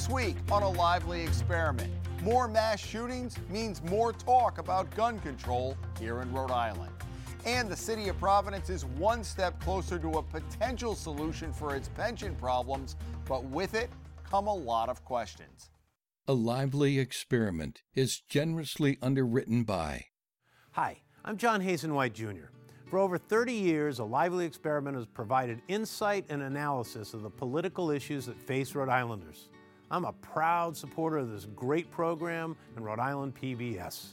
This week on a lively experiment, more mass shootings means more talk about gun control here in Rhode Island. And the city of Providence is one step closer to a potential solution for its pension problems, but with it come a lot of questions. A Lively Experiment is generously underwritten by. Hi, I'm John Hazen White Jr. For over 30 years, A Lively Experiment has provided insight and analysis of the political issues that face Rhode Islanders. I'm a proud supporter of this great program and Rhode Island PBS.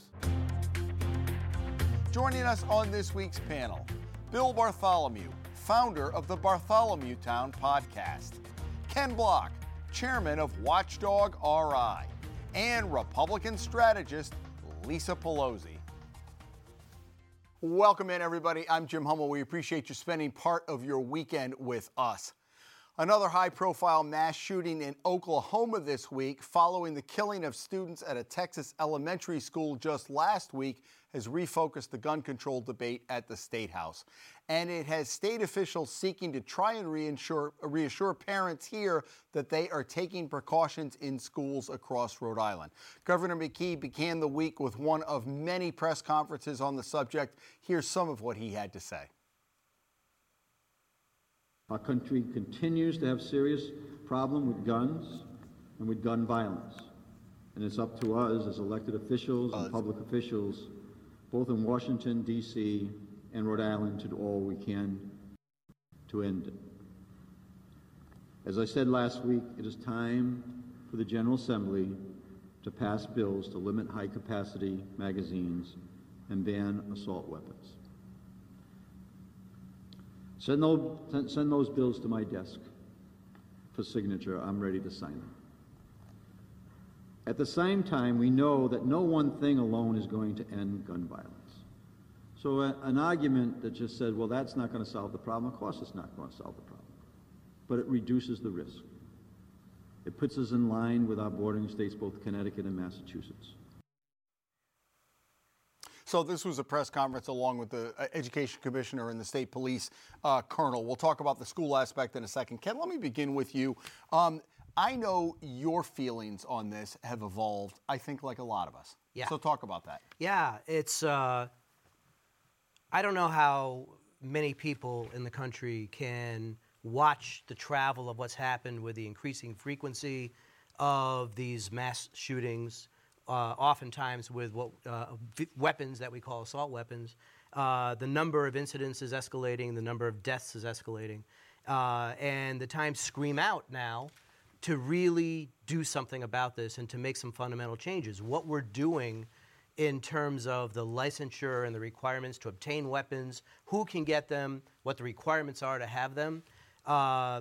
Joining us on this week's panel, Bill Bartholomew, founder of the Bartholomew Town podcast, Ken Block, chairman of Watchdog RI, and Republican strategist Lisa Pelosi. Welcome in, everybody. I'm Jim Hummel. We appreciate you spending part of your weekend with us. Another high profile mass shooting in Oklahoma this week, following the killing of students at a Texas elementary school just last week, has refocused the gun control debate at the State House. And it has state officials seeking to try and reassure, reassure parents here that they are taking precautions in schools across Rhode Island. Governor McKee began the week with one of many press conferences on the subject. Here's some of what he had to say. Our country continues to have serious problem with guns and with gun violence. And it's up to us as elected officials and public officials, both in Washington, D.C. and Rhode Island, to do all we can to end it. As I said last week, it is time for the General Assembly to pass bills to limit high-capacity magazines and ban assault weapons. Send those, send, those bills to my desk for signature. I'm ready to sign them. At the same time, we know that no one thing alone is going to end gun violence. So a, an argument that just said, well, that's not going to solve the problem, of course it's not going to solve the problem. But it reduces the risk. It puts us in line with our bordering states, both Connecticut and Massachusetts. So this was a press conference along with the uh, education commissioner and the state police uh, colonel. We'll talk about the school aspect in a second. Ken, let me begin with you. Um, I know your feelings on this have evolved. I think like a lot of us. Yeah. So talk about that. Yeah, it's. Uh, I don't know how many people in the country can watch the travel of what's happened with the increasing frequency of these mass shootings oftentimes with what, uh, weapons that we call assault weapons. Uh, the number of incidents is escalating, the number of deaths is escalating. Uh, and the times scream out now to really do something about this and to make some fundamental changes. What we're doing in terms of the licensure and the requirements to obtain weapons, who can get them, what the requirements are to have them. Uh,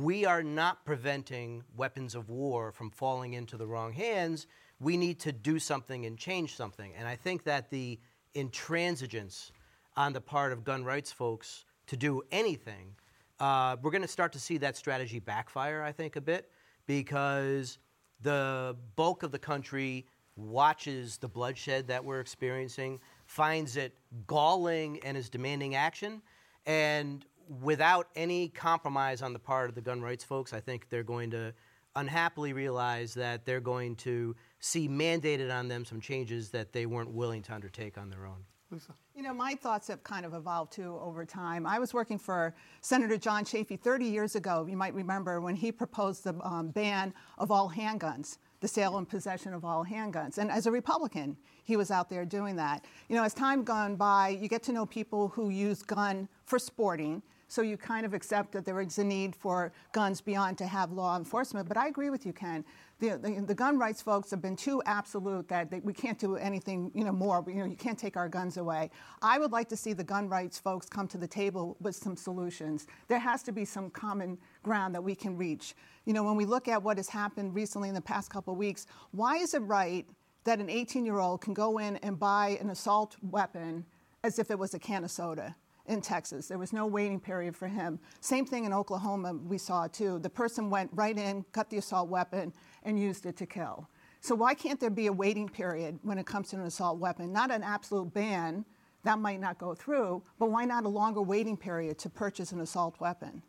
we are not preventing weapons of war from falling into the wrong hands we need to do something and change something. And I think that the intransigence on the part of gun rights folks to do anything, uh, we're going to start to see that strategy backfire, I think, a bit, because the bulk of the country watches the bloodshed that we're experiencing, finds it galling, and is demanding action. And without any compromise on the part of the gun rights folks, I think they're going to unhappily realize that they're going to see mandated on them some changes that they weren't willing to undertake on their own. Lisa. You know, my thoughts have kind of evolved too over time. I was working for Senator John Chafee 30 years ago. You might remember when he proposed the um, ban of all handguns, the sale and possession of all handguns. And as a Republican, he was out there doing that. You know, as time gone by, you get to know people who use gun for sporting so you kind of accept that there is a need for guns beyond to have law enforcement. But I agree with you, Ken. The, the, the gun rights folks have been too absolute that they, we can't do anything, you know, more. You know, you can't take our guns away. I would like to see the gun rights folks come to the table with some solutions. There has to be some common ground that we can reach. You know, when we look at what has happened recently in the past couple of weeks, why is it right that an 18-year-old can go in and buy an assault weapon as if it was a can of soda? In Texas. There was no waiting period for him. Same thing in Oklahoma, we saw too. The person went right in, got the assault weapon, and used it to kill. So, why can't there be a waiting period when it comes to an assault weapon? Not an absolute ban, that might not go through, but why not a longer waiting period to purchase an assault weapon?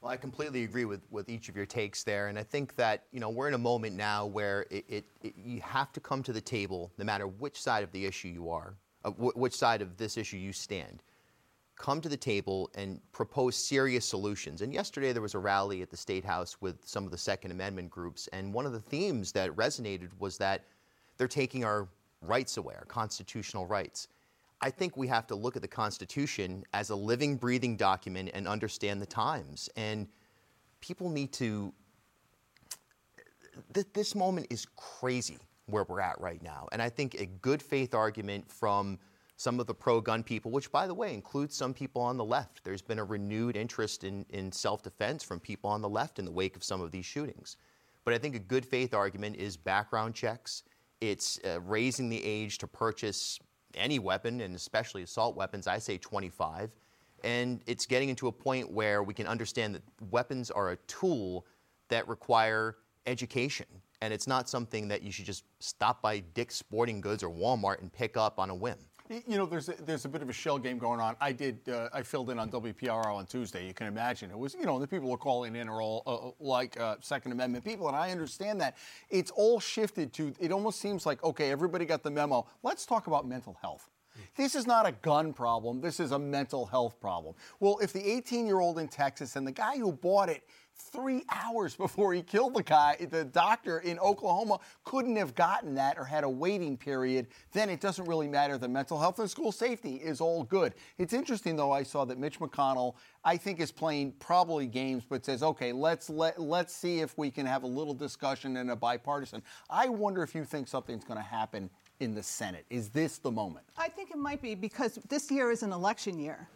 Well, I completely agree with, with each of your takes there, and I think that you know we're in a moment now where it, it, it you have to come to the table, no matter which side of the issue you are, uh, wh- which side of this issue you stand. Come to the table and propose serious solutions. And yesterday there was a rally at the State House with some of the Second Amendment groups, and one of the themes that resonated was that they're taking our rights away, our constitutional rights. I think we have to look at the Constitution as a living, breathing document and understand the times. And people need to. Th- this moment is crazy where we're at right now. And I think a good faith argument from some of the pro gun people, which, by the way, includes some people on the left. There's been a renewed interest in, in self defense from people on the left in the wake of some of these shootings. But I think a good faith argument is background checks, it's uh, raising the age to purchase any weapon, and especially assault weapons. I say 25. And it's getting into a point where we can understand that weapons are a tool that require education. And it's not something that you should just stop by Dick's Sporting Goods or Walmart and pick up on a whim. You know, there's a, there's a bit of a shell game going on. I did, uh, I filled in on WPRO on Tuesday. You can imagine it was, you know, the people were calling in are all uh, uh, like uh, Second Amendment people, and I understand that. It's all shifted to. It almost seems like okay, everybody got the memo. Let's talk about mental health. This is not a gun problem. This is a mental health problem. Well, if the 18 year old in Texas and the guy who bought it three hours before he killed the guy, the doctor in Oklahoma, couldn't have gotten that or had a waiting period, then it doesn't really matter. The mental health and school safety is all good. It's interesting, though, I saw that Mitch McConnell, I think, is playing probably games, but says, okay, let's let let's see if we can have a little discussion and a bipartisan. I wonder if you think something's going to happen in the Senate. Is this the moment? I think it might be because this year is an election year.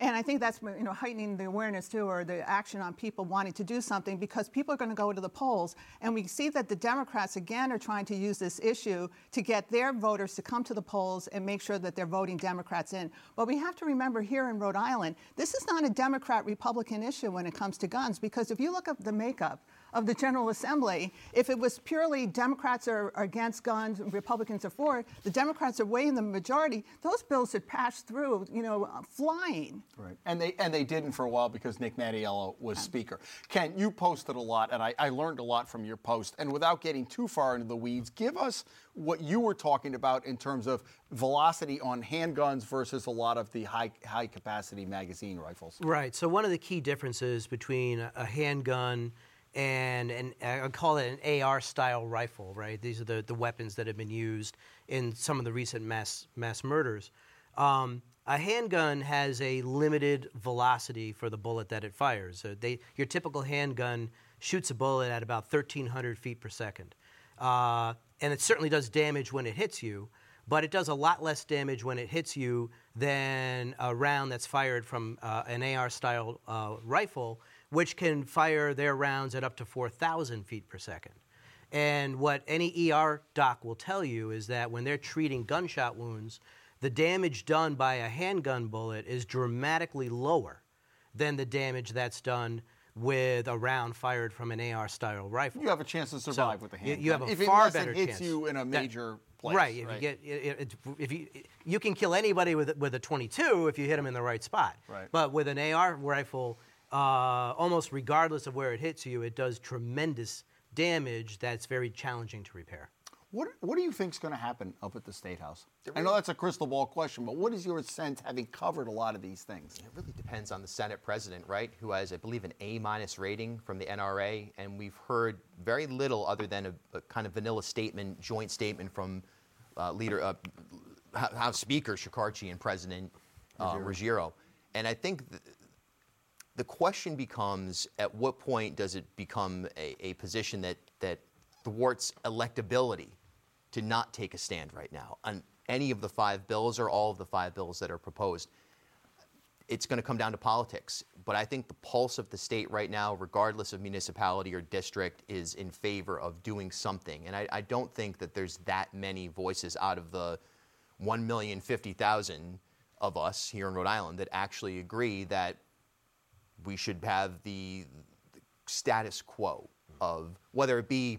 And I think that's you know heightening the awareness too, or the action on people wanting to do something, because people are going to go to the polls, and we see that the Democrats again are trying to use this issue to get their voters to come to the polls and make sure that they're voting Democrats in. But we have to remember here in Rhode Island, this is not a Democrat-Republican issue when it comes to guns, because if you look at the makeup of the General Assembly. If it was purely Democrats are, are against guns, Republicans are for it, the Democrats are way in the majority. Those bills had passed through, you know, flying. Right, and they and they didn't for a while because Nick Mattiello was Speaker. Ken, you posted a lot, and I, I learned a lot from your post. And without getting too far into the weeds, give us what you were talking about in terms of velocity on handguns versus a lot of the high high capacity magazine rifles. Right. So one of the key differences between a handgun and an, I call it an AR style rifle, right? These are the, the weapons that have been used in some of the recent mass, mass murders. Um, a handgun has a limited velocity for the bullet that it fires. So they, your typical handgun shoots a bullet at about 1,300 feet per second. Uh, and it certainly does damage when it hits you, but it does a lot less damage when it hits you than a round that's fired from uh, an AR style uh, rifle which can fire their rounds at up to 4,000 feet per second. And what any ER doc will tell you is that when they're treating gunshot wounds, the damage done by a handgun bullet is dramatically lower than the damage that's done with a round fired from an AR style rifle. You have a chance to survive so with a handgun. You have a if far it better hits chance. you in a major place. Right. If right. you get it, if you you can kill anybody with with a 22 if you hit them in the right spot. Right. But with an AR rifle, uh, almost regardless of where it hits you, it does tremendous damage that's very challenging to repair. What, what do you think is going to happen up at the State House? Really, I know that's a crystal ball question, but what is your sense, having covered a lot of these things? It really depends on the Senate president, right? Who has, I believe, an A minus rating from the NRA, and we've heard very little other than a, a kind of vanilla statement, joint statement from uh, leader uh, House Speaker Shekarchi and President uh, Ruggerio. Ruggerio. And I think. Th- the question becomes at what point does it become a, a position that, that thwarts electability to not take a stand right now on any of the five bills or all of the five bills that are proposed? It's going to come down to politics. But I think the pulse of the state right now, regardless of municipality or district, is in favor of doing something. And I, I don't think that there's that many voices out of the 1,050,000 of us here in Rhode Island that actually agree that we should have the, the status quo of whether it be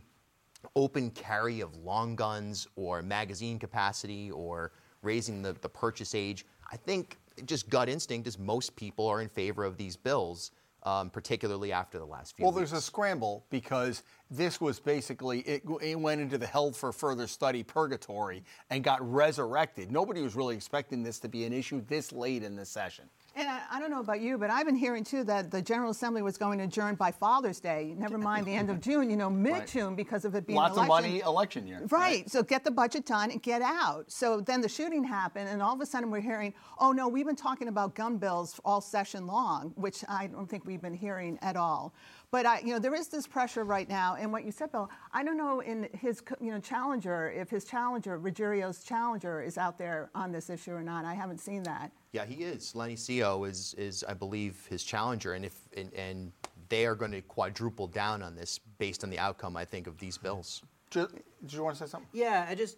open carry of long guns or magazine capacity or raising the, the purchase age. I think just gut instinct is most people are in favor of these bills. um, particularly after the last few Well, weeks. there's a scramble because this was basically it, it went into the held for further study purgatory and got resurrected. Nobody was really expecting this to be an issue this late in the session. And I, I don't know about you, but I've been hearing too that the General Assembly was going to adjourn by Father's Day. Never mind the end of June, you know, mid-June because of it being Lots an of election. money, election year. Right. So get the budget done and get out. So then the shooting happened, and all of a sudden we're hearing, oh no, we've been talking about gun bills all session long, which I don't think we've been hearing at all. But I, you know, there is this pressure right now, and what you said, Bill, I don't know in his, you know, challenger if his challenger, Ruggerio's challenger, is out there on this issue or not. I haven't seen that. Yeah, he is. Lenny Cioe is, is I believe, his challenger, and if and, and they are going to quadruple down on this based on the outcome, I think, of these bills. Did you want to say something? Yeah, I just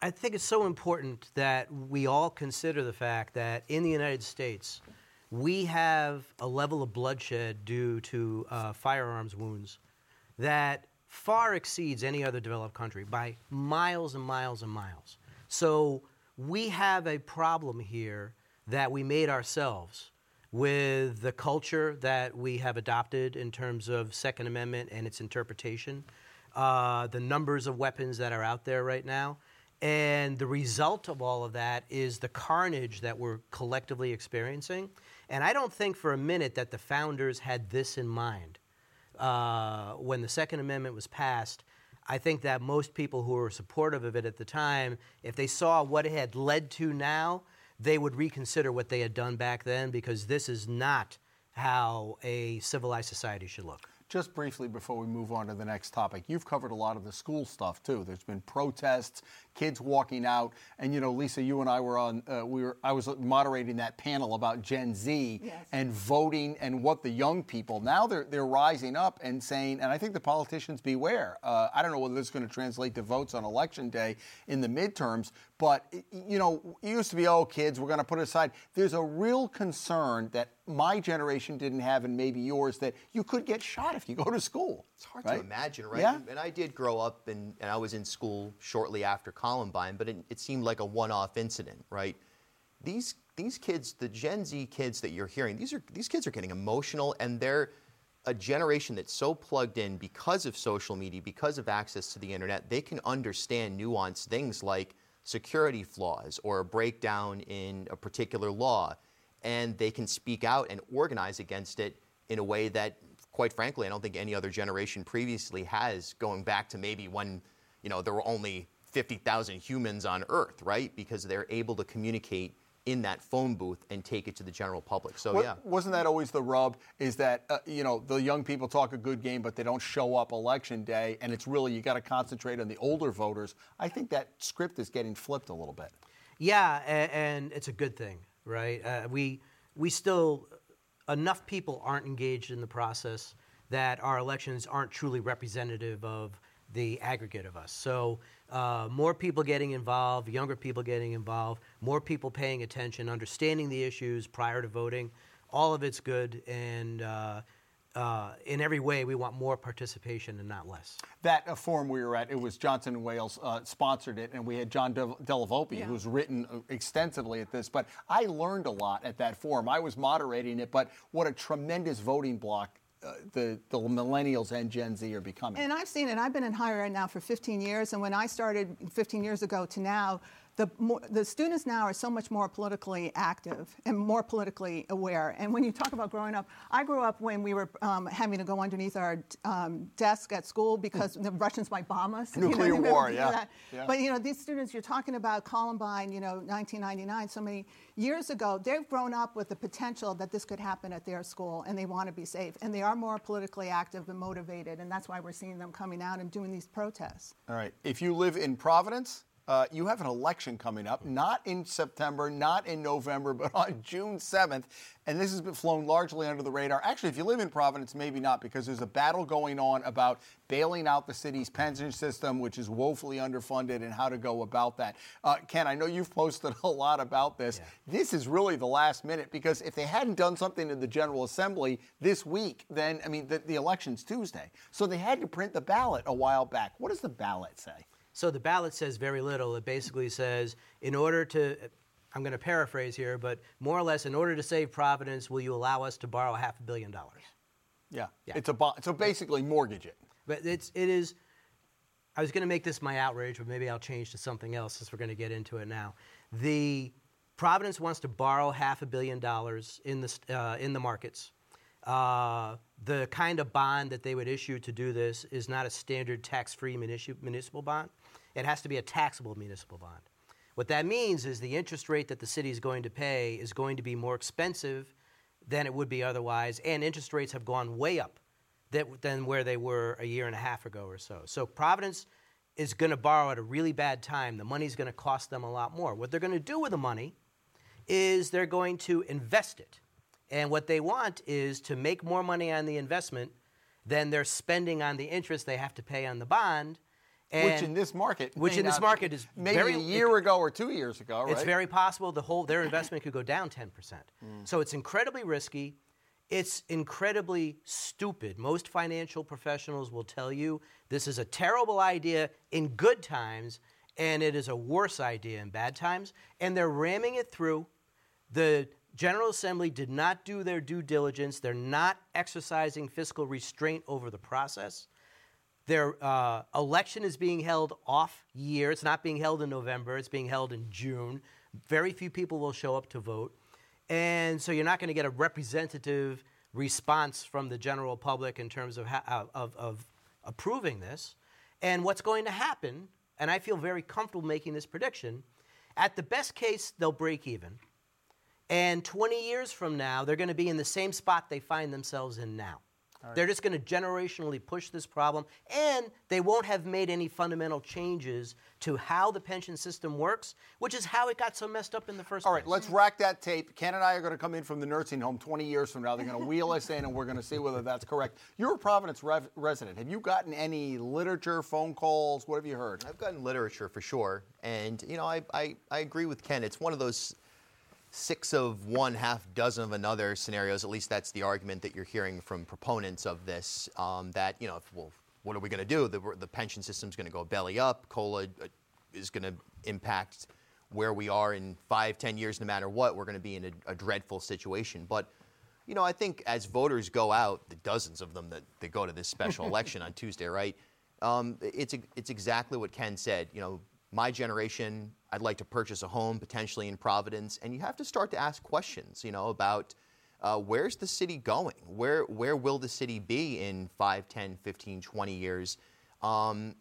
I think it's so important that we all consider the fact that in the United States we have a level of bloodshed due to uh, firearms wounds that far exceeds any other developed country by miles and miles and miles. So we have a problem here that we made ourselves with the culture that we have adopted in terms of Second Amendment and its interpretation, uh, the numbers of weapons that are out there right now. And the result of all of that is the carnage that we're collectively experiencing. And I don't think for a minute that the founders had this in mind. Uh, when the Second Amendment was passed, I think that most people who were supportive of it at the time, if they saw what it had led to now, they would reconsider what they had done back then because this is not how a civilized society should look. Just briefly before we move on to the next topic, you've covered a lot of the school stuff too. There's been protests, kids walking out, and you know, Lisa, you and I were on. Uh, we were. I was moderating that panel about Gen Z Yes. and voting and what the young people now they're they're rising up and saying. And I think the politicians beware. Uh, I don't know whether this is going to translate to votes on election day in the midterms, but you know, it used to be, oh, kids, we're going to put it aside. There's a real concern that my generation didn't have, and maybe yours, that you could get shot if you go to school. It's hard right? to imagine, right? Yeah. And I did grow up, and, and I was in school shortly after Columbine, but it, it seemed like a one-off incident, right? These these kids, the Gen Z kids that you're hearing, these are these kids are getting emotional, and they're a generation that's so plugged in because of social media, because of access to the internet. They can understand nuanced things like security flaws or a breakdown in a particular law, and they can speak out and organize against it in a way that quite frankly, I don't think any other generation previously has, going back to maybe when, you know, there were only 50,000 humans on Earth, right? Because they're able to communicate in that phone booth and take it to the general public. So Wa- yeah. Wasn't that always the rub? Is that uh, you know the young people talk a good game, but they don't show up election day, and it's really you got to concentrate on the older voters. I think that script is getting flipped a little bit. Yeah, and, and it's a good thing, right? Uh, we we still enough people aren't engaged in the process that our elections aren't truly representative of the aggregate of us. So uh, more people getting involved, younger people getting involved, more people paying attention, understanding the issues prior to voting. All of it's good, and uh, uh, in every way, we want more participation and not less. That uh, forum we were at, it was Johnson and Wales uh, sponsored it, and we had John Del- Della Volpe, Yeah. who's written uh, extensively at this. But I learned a lot at that forum. I was moderating it, but what a tremendous voting block uh, the the millennials and Gen Z are becoming. And I've seen it. I've been in higher ed now for 15 years, and when I started 15 years ago to now, the, more, the students now are so much more politically active and more politically aware. And when you talk about growing up, I grew up when we were um, having to go underneath our um, desk at school because the Russians might bomb us. Nuclear you remember war, yeah. Yeah. But you know, these students, you're talking about Columbine, you know, 1999, so many years ago, they've grown up with the potential that this could happen at their school, and they want to be safe, and they are more politically active and motivated, and that's why we're seeing them coming out and doing these protests. All right. If you live in Providence, uh, you have an election coming up, not in September, not in November, but on June 7th. And this has been flown largely under the radar. Actually, if you live in Providence, maybe not, because there's a battle going on about bailing out the city's pension system, which is woefully underfunded, and how to go about that. Uh, Ken, I know you've posted a lot about this. This is really the last minute because if they hadn't done something in the General Assembly this week, then, I mean, the, the election's Tuesday. So they had to print the ballot a while back. What does the ballot say? So the ballot says very little. It basically says, in order to, I'm going to paraphrase here, but more or less, in order to save Providence, will you allow us to borrow half a billion dollars? Yeah. Yeah. It's a bond. So basically, mortgage it. But it's it is. I was going to make this my outrage, but maybe I'll change to something else since we're going to get into it now. The Providence wants to borrow half a billion dollars in the uh, in the markets. Uh, the kind of bond that they would issue to do this is not a standard tax-free municipal bond. It has to be a taxable municipal bond. What that means is the interest rate that the city is going to pay is going to be more expensive than it would be otherwise, and interest rates have gone way up that, than where they were a year and a half ago or so. So Providence is going to borrow at a really bad time. The money's going to cost them a lot more. What they're going to do with the money is they're going to invest it. And what they want is to make more money on the investment than they're spending on the interest they have to pay on the bond. Which in this market, which in this market is maybe very a year ago or two years ago, right? it's very possible the whole their investment could go down 10%. Mm. So it's incredibly risky. It's incredibly stupid. Most financial professionals will tell you this is a terrible idea in good times and it is a worse idea in bad times and they're ramming it through. The General Assembly did not do their due diligence. They're not exercising fiscal restraint over the process. Their uh, election is being held off year. It's not being held in November. It's being held in June. Very few people will show up to vote. And so you're not going to get a representative response from the general public in terms of, ha- of, of approving this. And what's going to happen, and I feel very comfortable making this prediction, at the best case, they'll break even. And 20 years from now, they're going to be in the same spot they find themselves in now. They're just going to generationally push this problem, and they won't have made any fundamental changes to how the pension system works, which is how it got so messed up in the first All place. right, let's rack that tape. Ken and I are going to come in from the nursing home 20 years from now. They're going to wheel us in, and we're going to see whether that's correct. You're a Providence rev- resident. Have you gotten any literature, phone calls? What have you heard? I've gotten literature for sure, and you know, I, I, I agree with Ken. It's one of those six of one, half dozen of another scenarios. At least that's the argument that you're hearing from proponents of this. Um, that you know, if, well, what are we going to do? The, the pension system's going to go belly up. COLA uh, is going to impact where we are in five, ten years. No matter what, we're going to be in a, a dreadful situation. But you know, I think as voters go out, the dozens of them that, that go to this special election on Tuesday, right? Um, it's, it's exactly what Ken said. You know, my generation, I'd like to purchase a home potentially in Providence, and you have to start to ask questions, you know, about uh, where's the city going? Where, where will the city be in 5, 10, 15, 20 years? Um,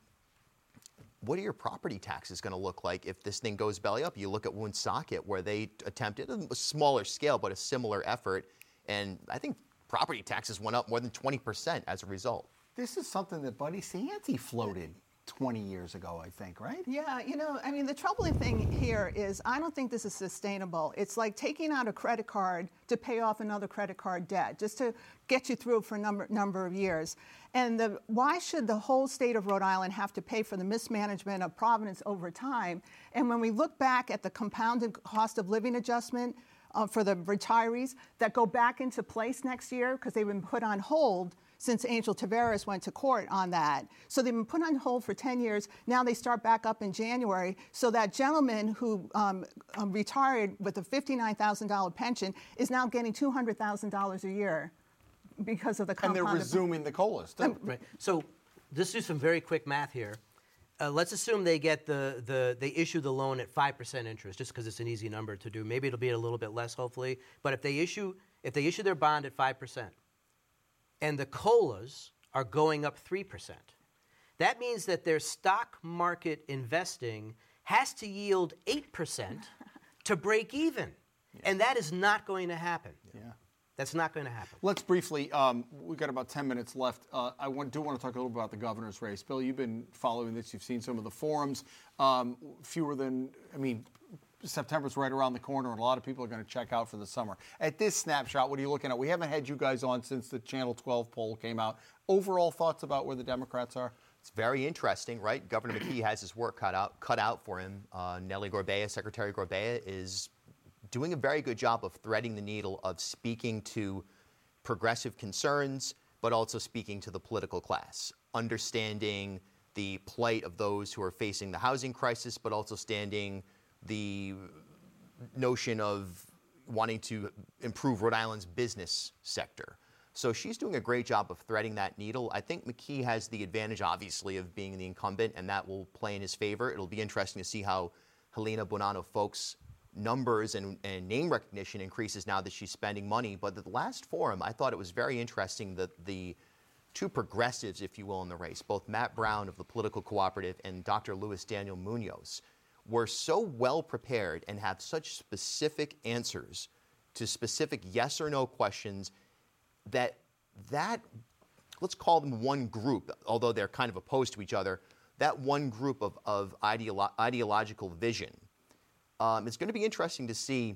what are your property taxes going to look like if this thing goes belly up? You look at Woonsocket, where they attempted a smaller scale, but a similar effort, and I think property taxes went up more than 20% as a result. This is something that Buddy Cianci floated 20 years ago, I think, right? Yeah, you know, I mean, the troubling thing here is I don't think this is sustainable. It's like taking out a credit card to pay off another credit card debt, just to get you through for a number, number of years. And the, why should the whole state of Rhode Island have to pay for the mismanagement of Providence over time? And when we look back at the compounded cost of living adjustment uh, for the retirees that go back into place next year because they've been put on hold since Angel Taveras went to court on that. So they've been put on hold for 10 years. Now they start back up in January. So that gentleman who um, um, retired with a $59,000 pension is now getting $200,000 a year because of the And they're resuming the COLAs, too. Right. So let's do some very quick math here. Uh, let's assume they get the, the they issue the loan at five percent interest, just because it's an easy number to do. Maybe it'll be a little bit less, hopefully. But if they issue if they issue their bond at five percent, and the COLAs are going up three percent, that means that their stock market investing has to yield eight percent to break even, and that is not going to happen. Yeah. That's not going to happen. Let's briefly, um, we've got about 10 minutes left. Uh, I want, do want to talk a little bit about the governor's race. Bill, you've been following this, you've seen some of the forums. Um, fewer than, I mean, September's right around the corner, and a lot of people are going to check out for the summer. At this snapshot, what are you looking at? We haven't had you guys on since the Channel 12 poll came out. Overall thoughts about where the Democrats are? It's very interesting, right? Governor McKee has his work cut out, cut out for him. Uh, Nellie Gorbea, Secretary Gorbea, is doing a very good job of threading the needle of speaking to progressive concerns, but also speaking to the political class, understanding the plight of those who are facing the housing crisis, but also standing the notion of wanting to improve Rhode Island's business sector. So she's doing a great job of threading that needle. I think McKee has the advantage, obviously, of being the incumbent, and that will play in his favor. It'll be interesting to see how Helena Buonanno Foulkes' numbers and, and name recognition increases now that she's spending money. But the last forum, I thought it was very interesting that the two progressives, if you will, in the race, both Matt Brown of the Political Cooperative and Dr. Luis Daniel Munoz, were so well prepared and have such specific answers to specific yes or no questions that that let's call them one group, although they're kind of opposed to each other, that one group of, of ideolo- ideological vision. Um, it's going to be interesting to see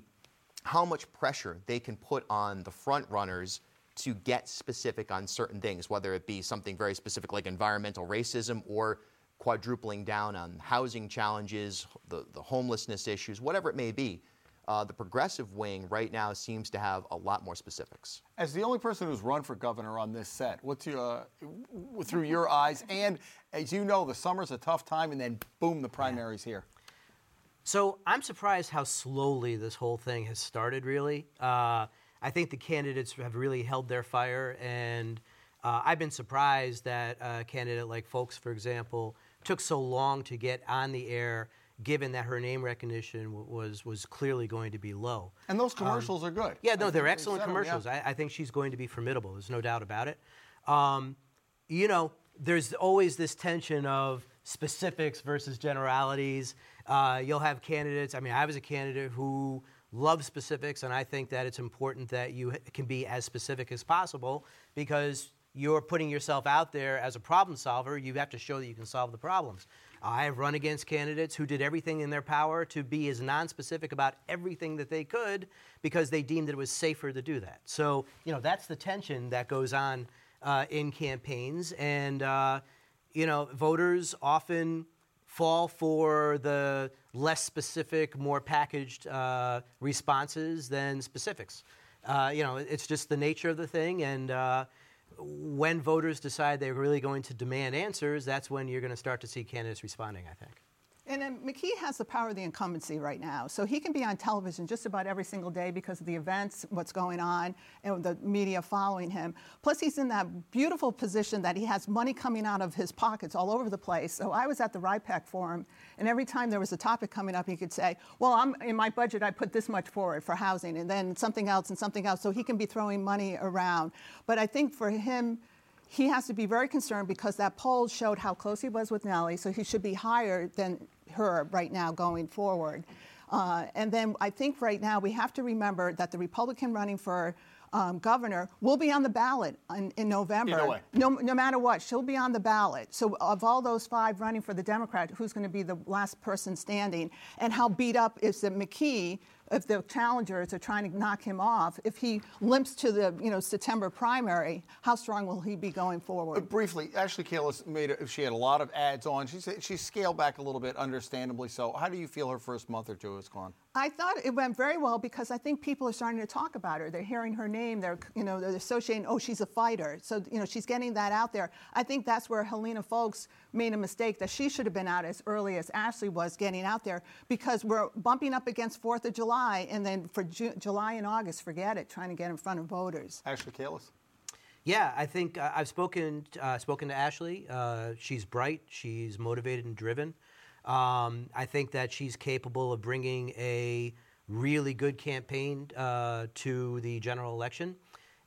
how much pressure they can put on the front runners to get specific on certain things, whether it be something very specific like environmental racism or quadrupling down on housing challenges, the, the homelessness issues, whatever it may be. Uh, the progressive wing right now seems to have a lot more specifics. As the only person who's run for governor on this set, what's your, uh, through your eyes, and as you know, the summer's a tough time, and then boom, the primaries here. So I'm surprised how slowly this whole thing has started. Really, uh, I think the candidates have really held their fire, and uh, I've been surprised that a candidate like Foulkes, for example, took so long to get on the air given that her name recognition was was clearly going to be low. And those commercials um, are good. Yeah, no, they're excellent they commercials. Them, yeah. I, I, think she's going to be formidable. There's no doubt about it. Um, you know, there's always this tension of specifics versus generalities. Uh, you'll have candidates. I mean, I was a candidate who loved specifics, and I think that it's important that you can be as specific as possible because you're putting yourself out there as a problem solver. You have to show that you can solve the problems. I have run against candidates who did everything in their power to be as nonspecific about everything that they could because they deemed that it was safer to do that. So, you know, that's the tension that goes on uh, in campaigns. And, uh, you know, voters often fall for the less specific, more packaged uh, responses than specifics. Uh, you know, it's just the nature of the thing. And, uh, when voters decide they're really going to demand answers, that's when you're going to start to see candidates responding, I think. And then McKee has the power of the incumbency right now. So he can be on television just about every single day because of the events, what's going on, and the media following him. Plus, he's in that beautiful position that he has money coming out of his pockets all over the place. So I was at the RIPAC forum, and every time there was a topic coming up, he could say, Well, I'm, in my budget, I put this much forward for housing, and then something else and something else. So he can be throwing money around. But I think for him, he has to be very concerned because that poll showed how close he was with Nellie, so he should be higher than her right now going forward. Uh, and then I think right now we have to remember that the Republican running for um, governor will be on the ballot in, in November. No, no matter what, she'll be on the ballot. So, of all those five running for the Democrat, who's going to be the last person standing? And how beat up is that McKee, if the challengers are trying to knock him off, if he limps to the you know September primary, how strong will he be going forward? Uh, briefly, Ashley Kalus made a, she had a lot of ads on. She said she scaled back a little bit, understandably so. How do you feel her first month or two has gone? I thought it went very well because I think people are starting to talk about her. They're hearing her name. They're you know they're associating. Oh, she's a fighter. So you know she's getting that out there. I think that's where Helena Foulkes made a mistake that she should have been out as early as Ashley was getting out there because we're bumping up against Fourth of July, and then for Ju- July and August, forget it. Trying to get in front of voters. Ashley Kalus. Yeah, I think uh, I've spoken uh, spoken to Ashley. Uh, she's bright. She's motivated and driven. Um, I think that she's capable of bringing a really good campaign uh, to the general election.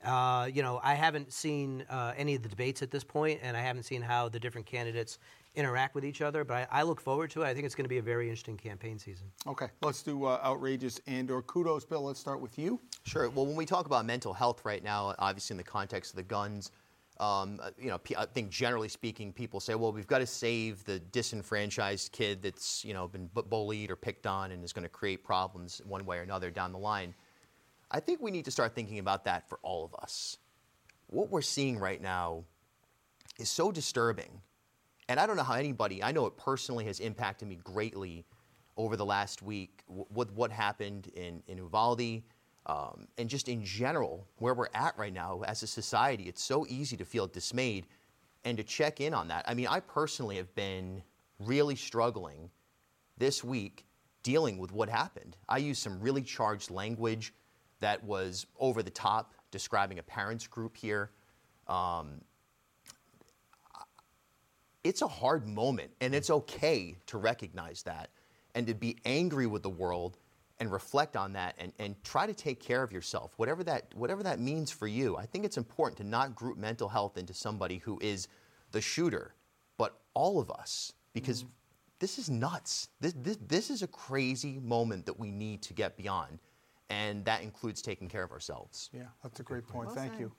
Uh, you know, I haven't seen uh, any of the debates at this point, and I haven't seen how the different candidates interact with each other. But I, I look forward to it. I think it's going to be a very interesting campaign season. Okay, let's do uh, outrageous and/or kudos. Bill, let's start with you. Sure. Well, when we talk about mental health right now, obviously in the context of the guns. Um, uh, you know, I think generally speaking, people say, well, we've got to save the disenfranchised kid that's, you know, been bullied or picked on and is going to create problems one way or another down the line. I think we need to start thinking about that for all of us. What we're seeing right now is so disturbing. And I don't know how anybody, I know it personally has impacted me greatly over the last week with what happened in, in Uvalde um, and just in general, where we're at right now as a society. It's so easy to feel dismayed and to check in on that. I mean, I personally have been really struggling this week dealing with what happened. I used some really charged language that was over the top, describing a parents group here. Um, it's a hard moment, and it's okay to recognize that and to be angry with the world and reflect on that and, and try to take care of yourself, whatever that, whatever that means for you. I think it's important to not group mental health into somebody who is the shooter, but all of us, because mm-hmm. this is nuts. This, this, this is a crazy moment that we need to get beyond, and that includes taking care of ourselves. Yeah, that's a great point. Well Thank said. you.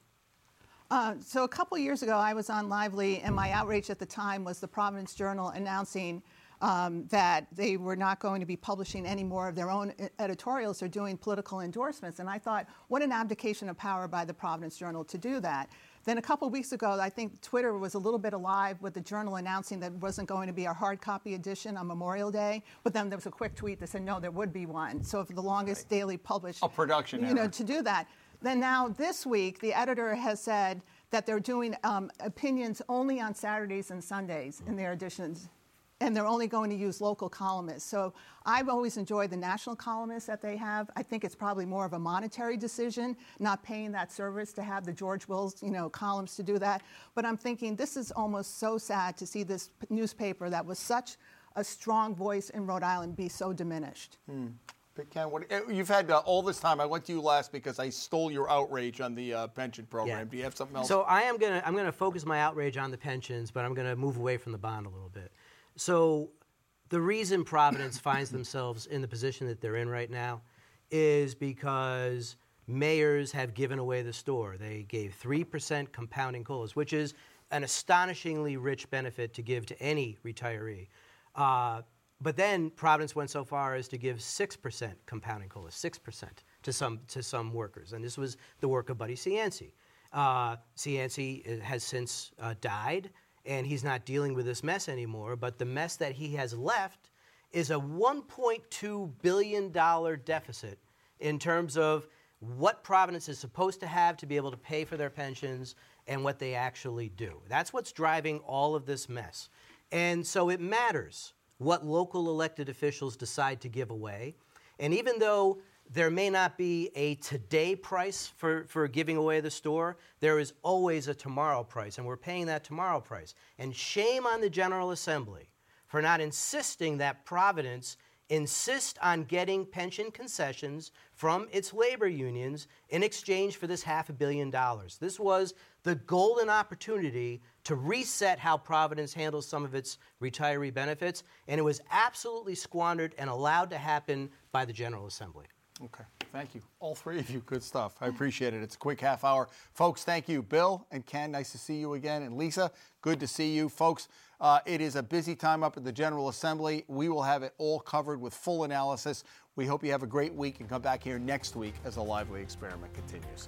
Uh, so a couple years ago, I was on Lively, and my outrage at the time was the Providence Journal announcing um, that they were not going to be publishing any more of their own editorials or doing political endorsements. And I thought, what an abdication of power by the Providence Journal to do that. Then a couple weeks ago, I think Twitter was a little bit alive with the journal announcing that it wasn't going to be a hard copy edition on Memorial Day. But then there was a quick tweet that said, no, there would be one. So for the longest right. daily published, a production, you error. know, to do that. Then now this week, the editor has said that they're doing um, opinions only on Saturdays and Sundays in their editions and they're only going to use local columnists. So I've always enjoyed the national columnists that they have. I think it's probably more of a monetary decision, not paying that service to have the George Wills, you know, columns to do that. But I'm thinking this is almost so sad to see this newspaper that was such a strong voice in Rhode Island be so diminished. Hmm. Ken, what, eh, you've had uh, all this time. I went to you last because I stole your outrage on the uh, pension program. Yeah. Do you have something else? So I am gonna I'm gonna focus my outrage on the pensions, but I'm gonna move away from the bond a little bit. So the reason Providence finds themselves in the position that they're in right now is because mayors have given away the store. They gave 3% compounding COLAs, which is an astonishingly rich benefit to give to any retiree. Uh, but then Providence went so far as to give 6% compounding COLAs, 6% to some, to some workers. And this was the work of Buddy Cianci. Uh, Cianci has since uh, died and he's not dealing with this mess anymore. But the mess that he has left is a $1.2 billion deficit in terms of what Providence is supposed to have to be able to pay for their pensions and what they actually do. That's what's driving all of this mess. And so it matters what local elected officials decide to give away. And even though there may not be a today price for, for giving away the store. There is always a tomorrow price, and we're paying that tomorrow price. And shame on the General Assembly for not insisting that Providence insist on getting pension concessions from its labor unions in exchange for this half a billion dollars. This was the golden opportunity to reset how Providence handles some of its retiree benefits, and it was absolutely squandered and allowed to happen by the General Assembly. Okay, thank you. All three of you, good stuff. I appreciate it. It's a quick half hour. Folks, thank you. Bill and Ken, nice to see you again. And Lisa, good to see you. Folks, uh, it is a busy time up at the General Assembly. We will have it all covered with full analysis. We hope you have a great week and come back here next week as the lively experiment continues.